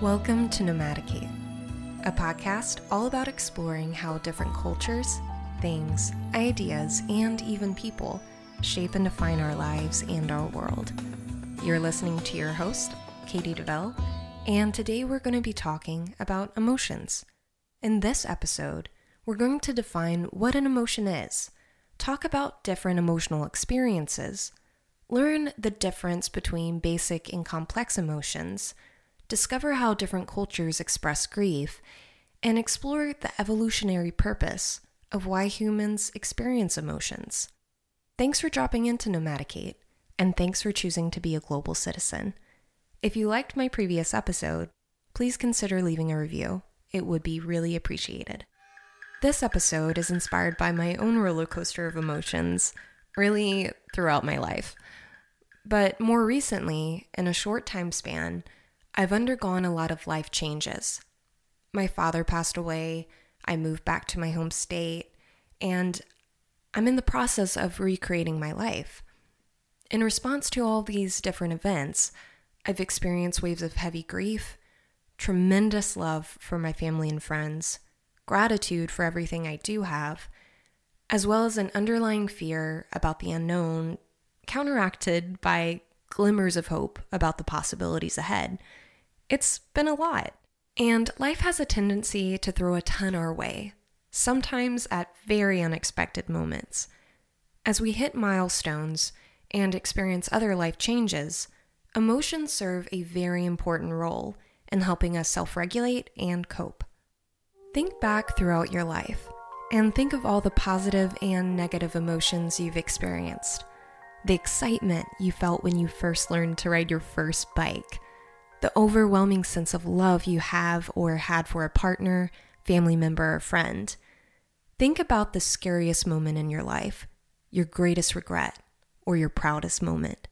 Welcome to Nomadicate, a podcast all about exploring how different cultures, things, ideas, and even people shape and define our lives and our world. You're listening to your host, Katie DeVell, and today we're going to be talking about emotions. In this episode, we're going to define what an emotion is, talk about different emotional experiences, learn the difference between basic and complex emotions, discover how different cultures express grief, and explore the evolutionary purpose of why humans experience emotions. Thanks for dropping into Nomadicate, and thanks for choosing to be a global citizen. If you liked my previous episode, please consider leaving a review. It would be really appreciated. This episode is inspired by my own roller coaster of emotions, really throughout my life. But more recently, in a short time span, I've undergone a lot of life changes. My father passed away, I moved back to my home state, and I'm in the process of recreating my life. In response to all these different events, I've experienced waves of heavy grief, tremendous love for my family and friends, gratitude for everything I do have, as well as an underlying fear about the unknown, counteracted by glimmers of hope about the possibilities ahead. It's been a lot. And life has a tendency to throw a ton our way, sometimes at very unexpected moments. As we hit milestones and experience other life changes, emotions serve a very important role in helping us self regulate and cope. Think back throughout your life and think of all the positive and negative emotions you've experienced. The excitement you felt when you first learned to ride your first bike, the overwhelming sense of love you have or had for a partner, family member, or friend. Think about the scariest moment in your life, your greatest regret, or your proudest moment.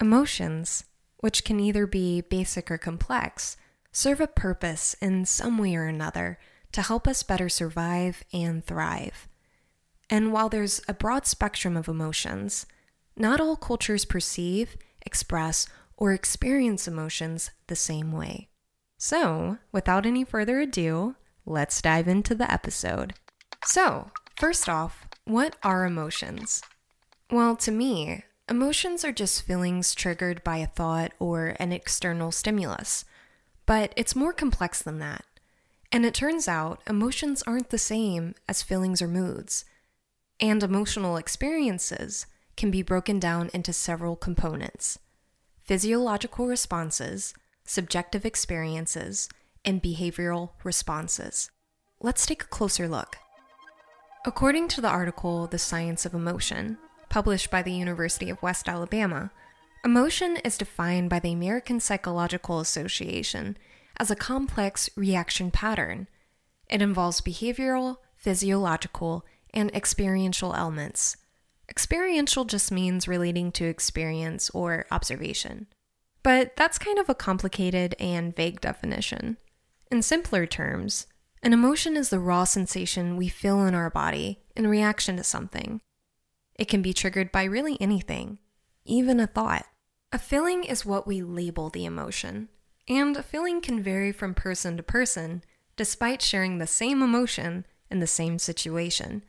Emotions, which can either be basic or complex, serve a purpose in some way or another to help us better survive and thrive. And while there's a broad spectrum of emotions, not all cultures perceive, express, or experience emotions the same way. So, without any further ado, let's dive into the episode. So, first off, what are emotions? Well, to me, emotions are just feelings triggered by a thought or an external stimulus. But it's more complex than that. And it turns out emotions aren't the same as feelings or moods. And emotional experiences can be broken down into several components physiological responses, subjective experiences, and behavioral responses. Let's take a closer look. According to the article The Science of Emotion, published by the University of West Alabama, Emotion is defined by the American Psychological Association as a complex reaction pattern. It involves behavioral, physiological, and experiential elements. Experiential just means relating to experience or observation. But that's kind of a complicated and vague definition. In simpler terms, an emotion is the raw sensation we feel in our body in reaction to something. It can be triggered by really anything, even a thought. A feeling is what we label the emotion, and a feeling can vary from person to person despite sharing the same emotion in the same situation.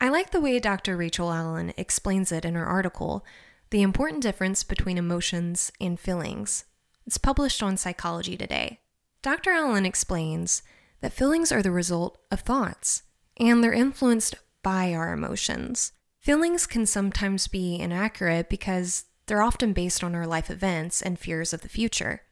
I like the way Dr. Rachel Allen explains it in her article, The Important Difference Between Emotions and Feelings. It's published on Psychology Today. Dr. Allen explains that feelings are the result of thoughts, and they're influenced by our emotions. Feelings can sometimes be inaccurate because they're often based on our life events and fears of the future.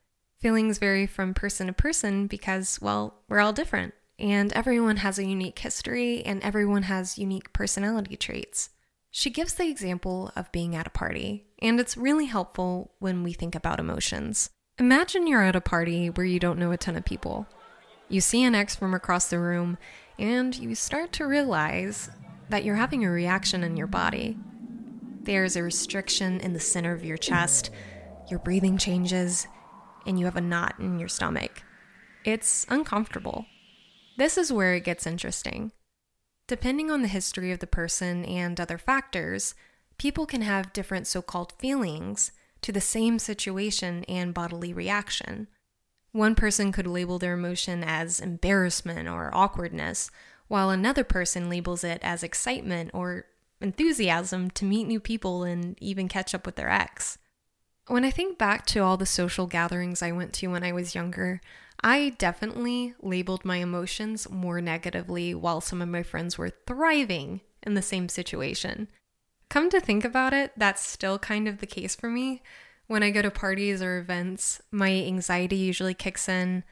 Feelings vary from person to person because, well, we're all different, and everyone has a unique history and everyone has unique personality traits. She gives the example of being at a party, and it's really helpful when we think about emotions. Imagine you're at a party where you don't know a ton of people. You see an ex from across the room, and you start to realize that you're having a reaction in your body. There's a restriction in the center of your chest, your breathing changes, and you have a knot in your stomach. It's uncomfortable. This is where it gets interesting. Depending on the history of the person and other factors, people can have different so called feelings to the same situation and bodily reaction. One person could label their emotion as embarrassment or awkwardness, while another person labels it as excitement or enthusiasm to meet new people and even catch up with their ex. When I think back to all the social gatherings I went to when I was younger, I definitely labeled my emotions more negatively while some of my friends were thriving in the same situation. Come to think about it, that's still kind of the case for me. When I go to parties or events, my anxiety usually kicks in.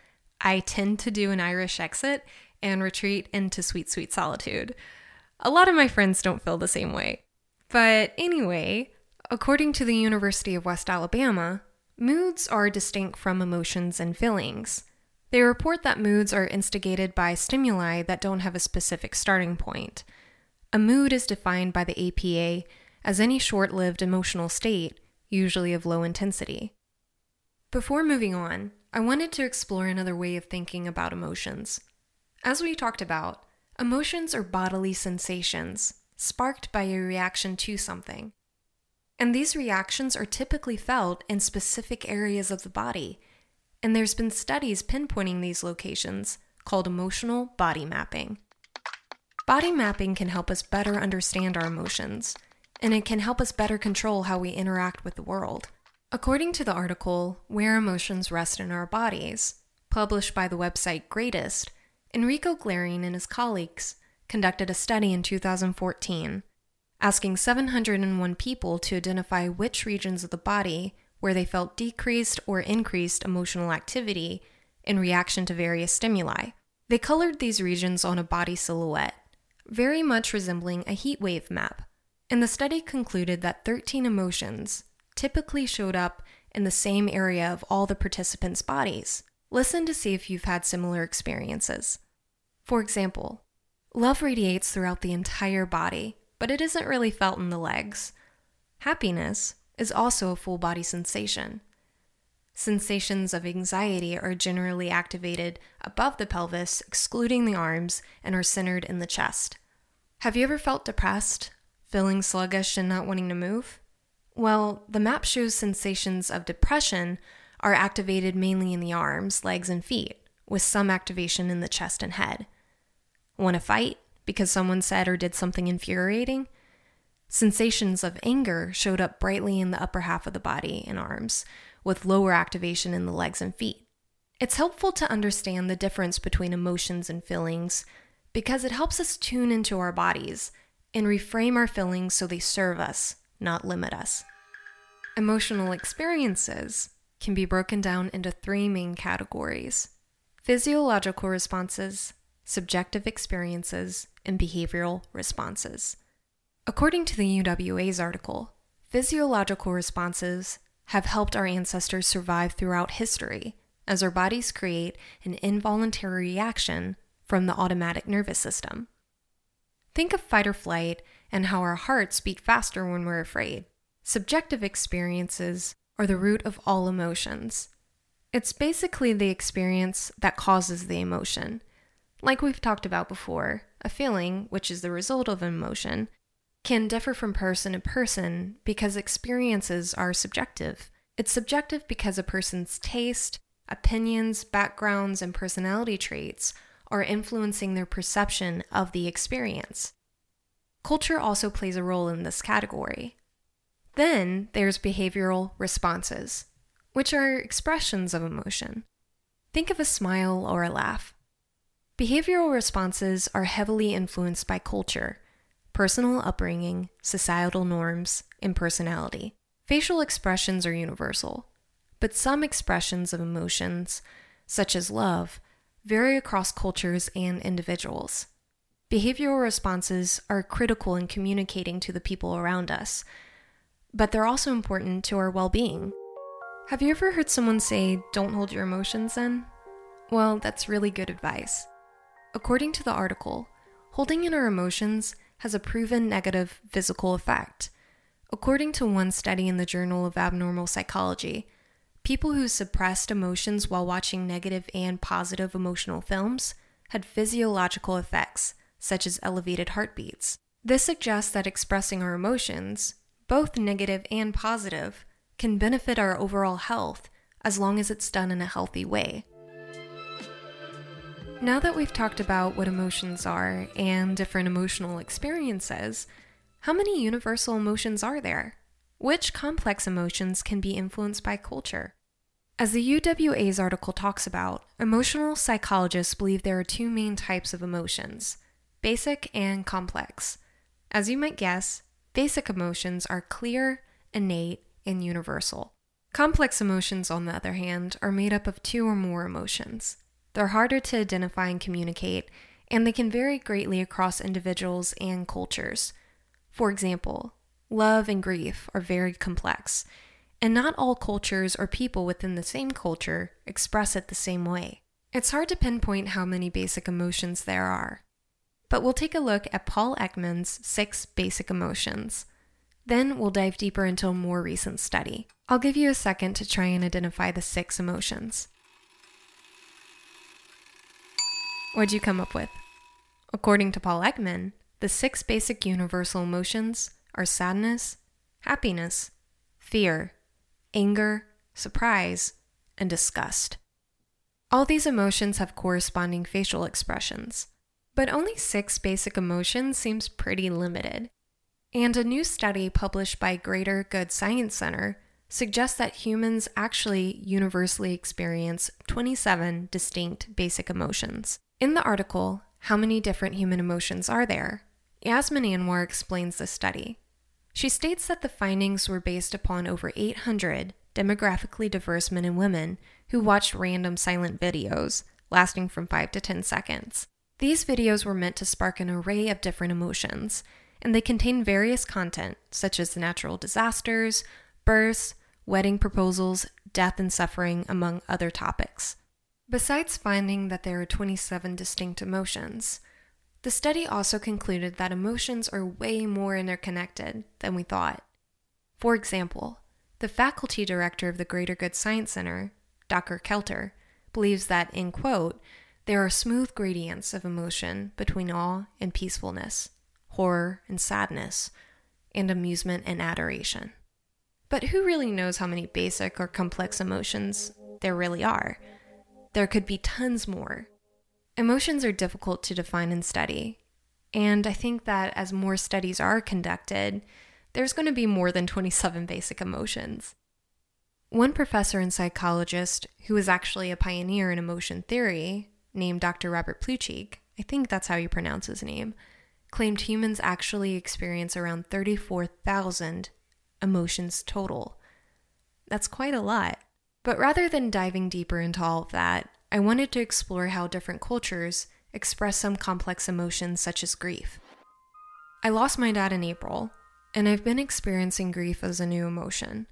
I tend to do an Irish exit and retreat into sweet, sweet solitude. A lot of my friends don't feel the same way. But anyway, according to the University of West Alabama, moods are distinct from emotions and feelings. They report that moods are instigated by stimuli that don't have a specific starting point. A mood is defined by the APA as any short lived emotional state, usually of low intensity. Before moving on, I wanted to explore another way of thinking about emotions. As we talked about, emotions are bodily sensations sparked by a reaction to something. And these reactions are typically felt in specific areas of the body and there's been studies pinpointing these locations called emotional body mapping. Body mapping can help us better understand our emotions, and it can help us better control how we interact with the world. According to the article, Where Emotions Rest in Our Bodies, published by the website Greatist, Enrico Glerean and his colleagues conducted a study in 2014, asking 701 people to identify which regions of the body where they felt decreased or increased emotional activity in reaction to various stimuli. They colored these regions on a body silhouette, very much resembling a heat wave map. And the study concluded that 13 emotions typically showed up in the same area of all the participants' bodies. Listen to see if you've had similar experiences. For example, love radiates throughout the entire body, but it isn't really felt in the legs. Happiness is also a full body sensation. Sensations of anxiety are generally activated above the pelvis, excluding the arms, and are centered in the chest. Have you ever felt depressed, feeling sluggish, and not wanting to move? Well, the map shows sensations of depression are activated mainly in the arms, legs, and feet, with some activation in the chest and head. Want to fight because someone said or did something infuriating? Sensations of anger showed up brightly in the upper half of the body and arms, with lower activation in the legs and feet. It's helpful to understand the difference between emotions and feelings because it helps us tune into our bodies and reframe our feelings so they serve us, not limit us. Emotional experiences can be broken down into three main categories physiological responses, subjective experiences, and behavioral responses. According to the UWA's article, physiological responses have helped our ancestors survive throughout history as our bodies create an involuntary reaction from the automatic nervous system. Think of fight or flight and how our hearts beat faster when we're afraid. Subjective experiences are the root of all emotions. It's basically the experience that causes the emotion. Like we've talked about before, a feeling, which is the result of an emotion, can differ from person to person because experiences are subjective. It's subjective because a person's taste, opinions, backgrounds, and personality traits are influencing their perception of the experience. Culture also plays a role in this category. Then there's behavioral responses, which are expressions of emotion. Think of a smile or a laugh. Behavioral responses are heavily influenced by culture personal upbringing, societal norms, and personality. Facial expressions are universal, but some expressions of emotions, such as love, vary across cultures and individuals. Behavioral responses are critical in communicating to the people around us, but they're also important to our well being. Have you ever heard someone say, Don't hold your emotions in? Well, that's really good advice. According to the article, holding in our emotions has a proven negative physical effect. According to one study in the Journal of Abnormal Psychology, people who suppressed emotions while watching negative and positive emotional films had physiological effects, such as elevated heartbeats. This suggests that expressing our emotions, both negative and positive, can benefit our overall health as long as it's done in a healthy way. Now that we've talked about what emotions are and different emotional experiences, how many universal emotions are there? Which complex emotions can be influenced by culture? As the UWA's article talks about, emotional psychologists believe there are two main types of emotions basic and complex. As you might guess, basic emotions are clear, innate, and universal. Complex emotions, on the other hand, are made up of two or more emotions. They're harder to identify and communicate, and they can vary greatly across individuals and cultures. For example, love and grief are very complex, and not all cultures or people within the same culture express it the same way. It's hard to pinpoint how many basic emotions there are, but we'll take a look at Paul Ekman's six basic emotions. Then we'll dive deeper into a more recent study. I'll give you a second to try and identify the six emotions. What'd you come up with? According to Paul Ekman, the six basic universal emotions are sadness, happiness, fear, anger, surprise, and disgust. All these emotions have corresponding facial expressions, but only six basic emotions seems pretty limited. And a new study published by Greater Good Science Center suggests that humans actually universally experience 27 distinct basic emotions. In the article, How Many Different Human Emotions Are There? Yasmin Anwar explains the study. She states that the findings were based upon over 800 demographically diverse men and women who watched random silent videos lasting from 5 to 10 seconds. These videos were meant to spark an array of different emotions, and they contain various content such as natural disasters, births, wedding proposals, death and suffering, among other topics. Besides finding that there are 27 distinct emotions, the study also concluded that emotions are way more interconnected than we thought. For example, the faculty director of the Greater Good Science Center, Dr. Keltner, believes that, in quote, there are smooth gradients of emotion between awe and peacefulness, horror and sadness, and amusement and adoration. But who really knows how many basic or complex emotions there really are? There could be tons more. Emotions are difficult to define and study, and I think that as more studies are conducted, there's going to be more than 27 basic emotions. One professor and psychologist who is actually a pioneer in emotion theory, named Dr. Robert Plutchik, I think that's how you pronounce his name, claimed humans actually experience around 34,000 emotions total. That's quite a lot. But rather than diving deeper into all of that, I wanted to explore how different cultures express some complex emotions such as grief. I lost my dad in April, and I've been experiencing grief as a new emotion.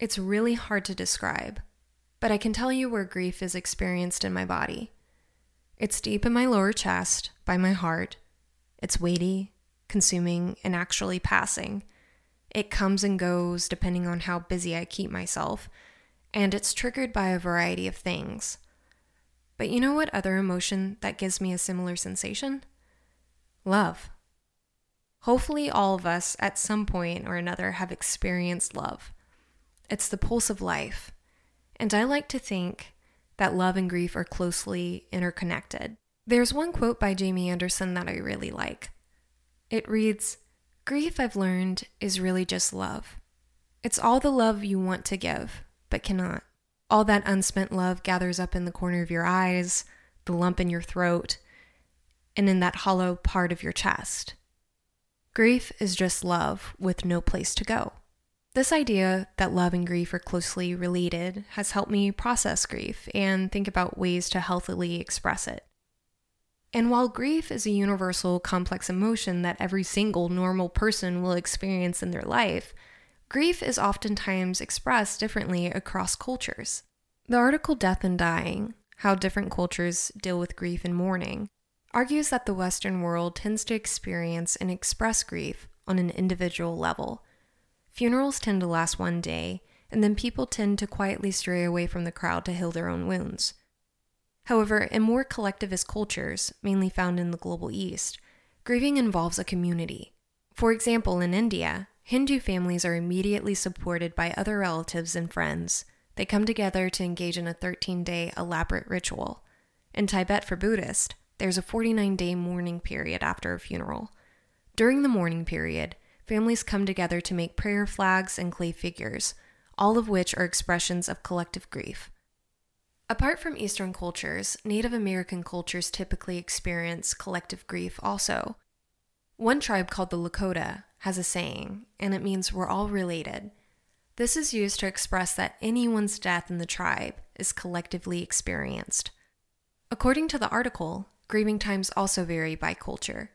It's really hard to describe, but I can tell you where grief is experienced in my body. It's deep in my lower chest, by my heart. It's weighty, consuming, and actually passing. It comes and goes depending on how busy I keep myself and it's triggered by a variety of things. But you know what other emotion that gives me a similar sensation? Love. Hopefully, all of us at some point or another have experienced love. It's the pulse of life, and I like to think that love and grief are closely interconnected. There's one quote by Jamie Anderson that I really like. It reads Grief, I've learned, is really just love. It's all the love you want to give, but cannot. All that unspent love gathers up in the corner of your eyes, the lump in your throat, and in that hollow part of your chest. Grief is just love with no place to go. This idea that love and grief are closely related has helped me process grief and think about ways to healthily express it. And while grief is a universal, complex emotion that every single normal person will experience in their life, Grief is oftentimes expressed differently across cultures. The article Death and Dying How Different Cultures Deal with Grief and Mourning argues that the Western world tends to experience and express grief on an individual level. Funerals tend to last one day, and then people tend to quietly stray away from the crowd to heal their own wounds. However, in more collectivist cultures, mainly found in the global East, grieving involves a community. For example, in India, Hindu families are immediately supported by other relatives and friends. They come together to engage in a 13 day elaborate ritual. In Tibet, for Buddhist, there's a 49 day mourning period after a funeral. During the mourning period, families come together to make prayer flags and clay figures, all of which are expressions of collective grief. Apart from Eastern cultures, Native American cultures typically experience collective grief also. One tribe called the Lakota has a saying, and it means we're all related. This is used to express that anyone's death in the tribe is collectively experienced. According to the article, grieving times also vary by culture.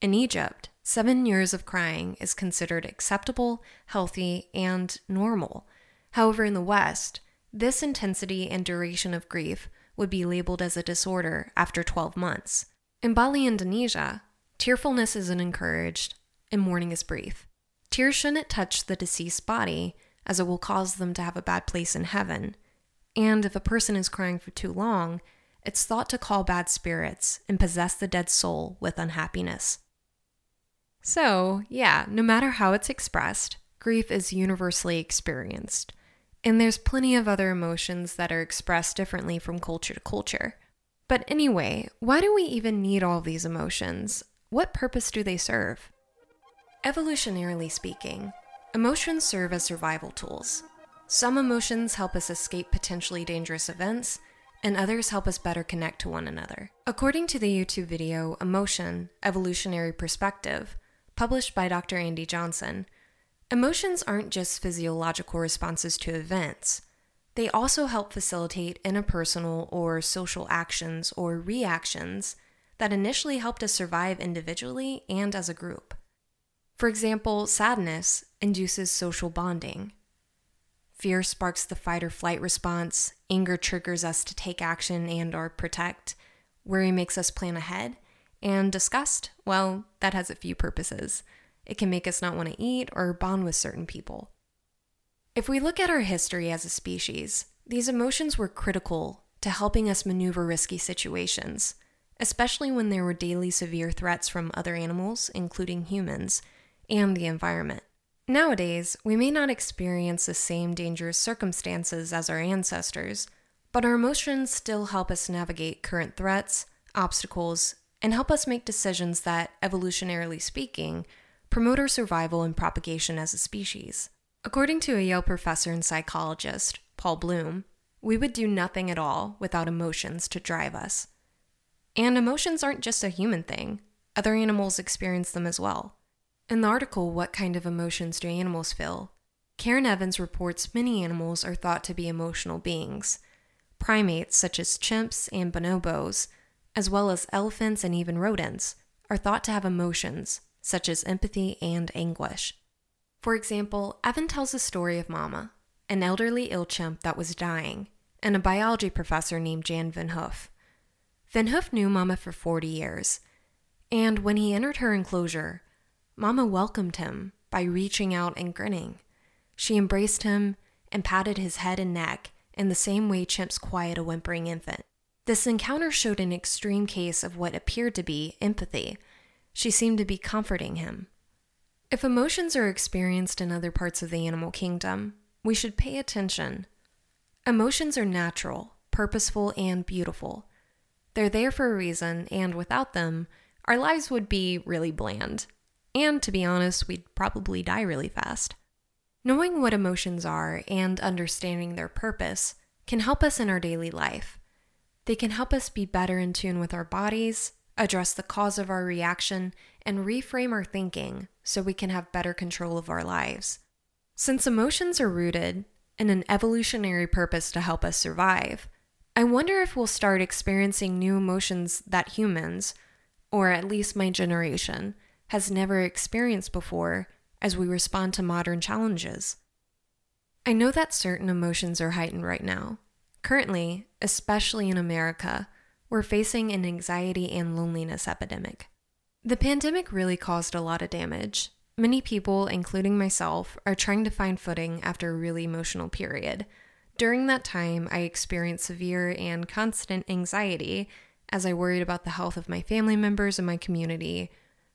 In Egypt, seven years of crying is considered acceptable, healthy, and normal. However, in the West, this intensity and duration of grief would be labeled as a disorder after 12 months. In Bali, Indonesia, tearfulness isn't encouraged and mourning is brief. Tears shouldn't touch the deceased body, as it will cause them to have a bad place in heaven. And if a person is crying for too long, it's thought to call bad spirits and possess the dead soul with unhappiness. So, yeah, no matter how it's expressed, grief is universally experienced. And there's plenty of other emotions that are expressed differently from culture to culture. But anyway, why do we even need all these emotions? What purpose do they serve? Evolutionarily speaking, emotions serve as survival tools. Some emotions help us escape potentially dangerous events, and others help us better connect to one another. According to the YouTube video Emotion Evolutionary Perspective, published by Dr. Andy Johnson, emotions aren't just physiological responses to events. They also help facilitate interpersonal or social actions or reactions that initially helped us survive individually and as a group. For example, sadness induces social bonding, Fear sparks the fight or flight response, anger triggers us to take action and or protect, worry makes us plan ahead, and disgust, well, that has a few purposes. It can make us not want to eat or bond with certain people. If we look at our history as a species, these emotions were critical to helping us maneuver risky situations, especially when there were daily severe threats from other animals, including humans, and the environment. Nowadays, we may not experience the same dangerous circumstances as our ancestors, but our emotions still help us navigate current threats, obstacles, and help us make decisions that, evolutionarily speaking, promote our survival and propagation as a species. According to a Yale professor and psychologist, Paul Bloom, we would do nothing at all without emotions to drive us. And emotions aren't just a human thing, other animals experience them as well. In the article, What Kind of Emotions Do Animals Feel? Karen Evans reports many animals are thought to be emotional beings. Primates, such as chimps and bonobos, as well as elephants and even rodents, are thought to have emotions, such as empathy and anguish. For example, Evan tells the story of Mama, an elderly ill chimp that was dying, and a biology professor named Jan Van Hooff. Van Hooff knew Mama for 40 years, and when he entered her enclosure, Mama welcomed him by reaching out and grinning. She embraced him and patted his head and neck in the same way chimps quiet a whimpering infant. This encounter showed an extreme case of what appeared to be empathy. She seemed to be comforting him. If emotions are experienced in other parts of the animal kingdom, we should pay attention. Emotions are natural, purposeful, and beautiful. They're there for a reason, and without them, our lives would be really bland. And to be honest, we'd probably die really fast. Knowing what emotions are and understanding their purpose can help us in our daily life. They can help us be better in tune with our bodies, address the cause of our reaction, and reframe our thinking so we can have better control of our lives. Since emotions are rooted in an evolutionary purpose to help us survive, I wonder if we'll start experiencing new emotions that humans, or at least my generation, has never experienced before as we respond to modern challenges. I know that certain emotions are heightened right now. Currently, especially in America, we're facing an anxiety and loneliness epidemic. The pandemic really caused a lot of damage. Many people, including myself, are trying to find footing after a really emotional period. During that time, I experienced severe and constant anxiety as I worried about the health of my family members and my community,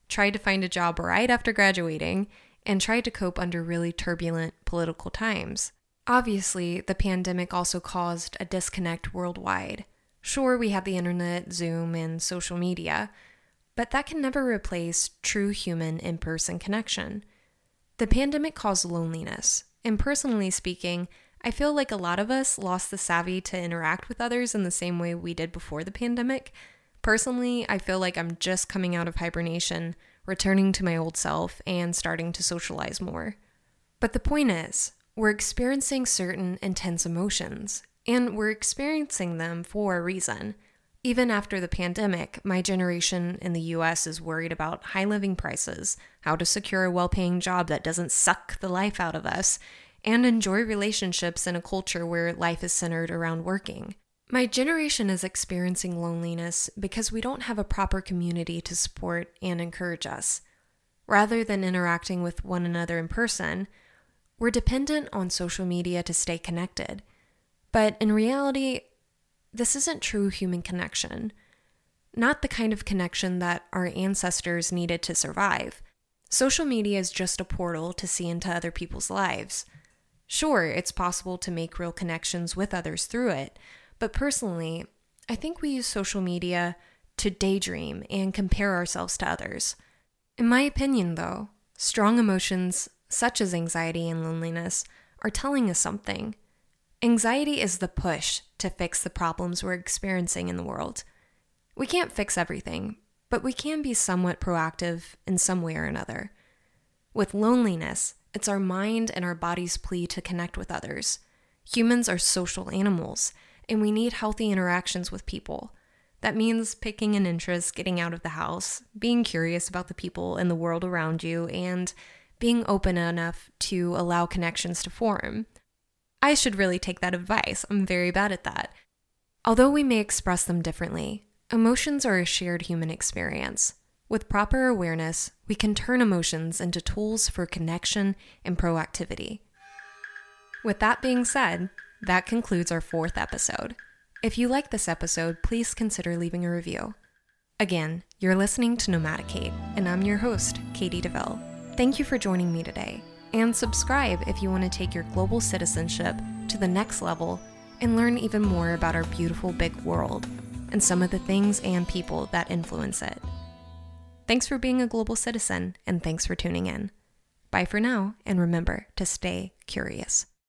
tried to find a job right after graduating, and tried to cope under really turbulent political times. Obviously, the pandemic also caused a disconnect worldwide. Sure, we have the internet, Zoom, and social media, but that can never replace true human in person connection. The pandemic caused loneliness, and personally speaking, I feel like a lot of us lost the savvy to interact with others in the same way we did before the pandemic. Personally, I feel like I'm just coming out of hibernation, returning to my old self, and starting to socialize more. But the point is, we're experiencing certain intense emotions, and we're experiencing them for a reason. Even after the pandemic, my generation in the US is worried about high living prices, how to secure a well paying job that doesn't suck the life out of us, and enjoy relationships in a culture where life is centered around working. My generation is experiencing loneliness because we don't have a proper community to support and encourage us. Rather than interacting with one another in person, we're dependent on social media to stay connected. But in reality, this isn't true human connection. Not the kind of connection that our ancestors needed to survive. Social media is just a portal to see into other people's lives. Sure, it's possible to make real connections with others through it, but personally, I think we use social media to daydream and compare ourselves to others. In my opinion, though, strong emotions such as anxiety and loneliness are telling us something. Anxiety is the push to fix the problems we're experiencing in the world. We can't fix everything, but we can be somewhat proactive in some way or another. With loneliness, it's our mind and our body's plea to connect with others. Humans are social animals, and we need healthy interactions with people. That means picking an interest, getting out of the house, being curious about the people and the world around you, and being open enough to allow connections to form. I should really take that advice. I'm very bad at that. Although we may express them differently, emotions are a shared human experience. With proper awareness, we can turn emotions into tools for connection and proactivity. With that being said, that concludes our fourth episode. If you like this episode, please consider leaving a review. Again, you're listening to Nomadicate, and I'm your host, Katie DeVille. Thank you for joining me today, and subscribe if you want to take your global citizenship to the next level and learn even more about our beautiful big world and some of the things and people that influence it. Thanks for being a global citizen, and thanks for tuning in. Bye for now, and remember to stay curious.